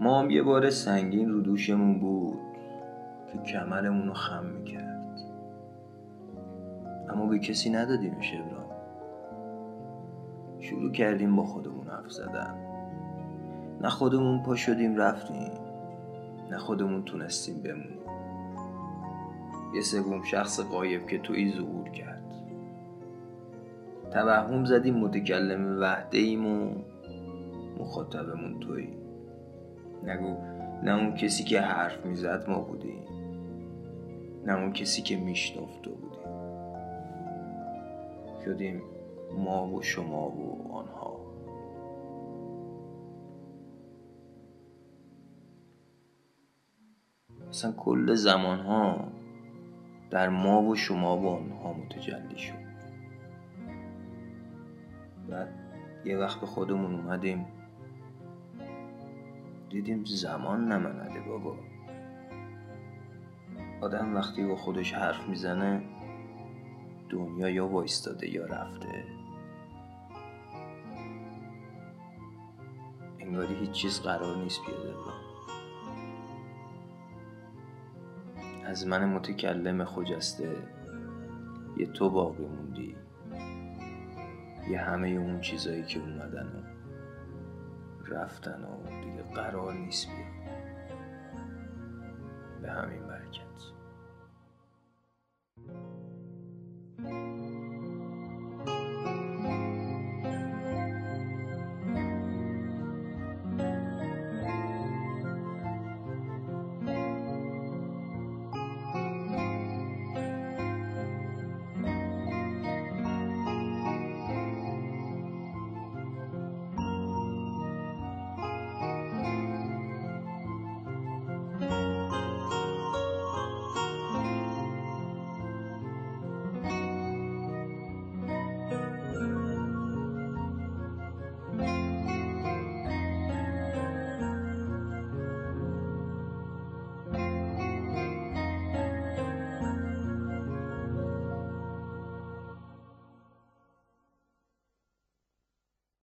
ما هم یه بار سنگین رو دوشمون بود که کمرمون رو خم می‌کرد. اما به کسی ندادیمش ابرام شروع کردیم با خودمون حرف زدن. نه خودمون پا شدیم رفتیم. نه خودمون تونستیم بمونیم. یه سوم شخص قایب که توی ظهور کرد. توهم زدیم متکلم وحده ایم و مخاطبمون تویی. نگو نه اون کسی که حرف می‌زد ما بودیم. نه اون کسی که میشنفت تو بودیم. شدیم ما و شما و آنها. اصلا کل زمان ها در ما و شما و آنها متجلی شد. بعد یه وقت به خودمون اومدیم. دیدیم زمان نمنده بابا. آدم وقتی با خودش حرف می‌زنه دنیا یا وایستاده یا رفته. انگاری هیچ چیز قرار نیست بیاد با از من متکلم خجسته. یه تو باقی موندی. یه همه اون چیزایی که اومدن و رفتن و دیگه قرار نیست بیاد. به همین برکت.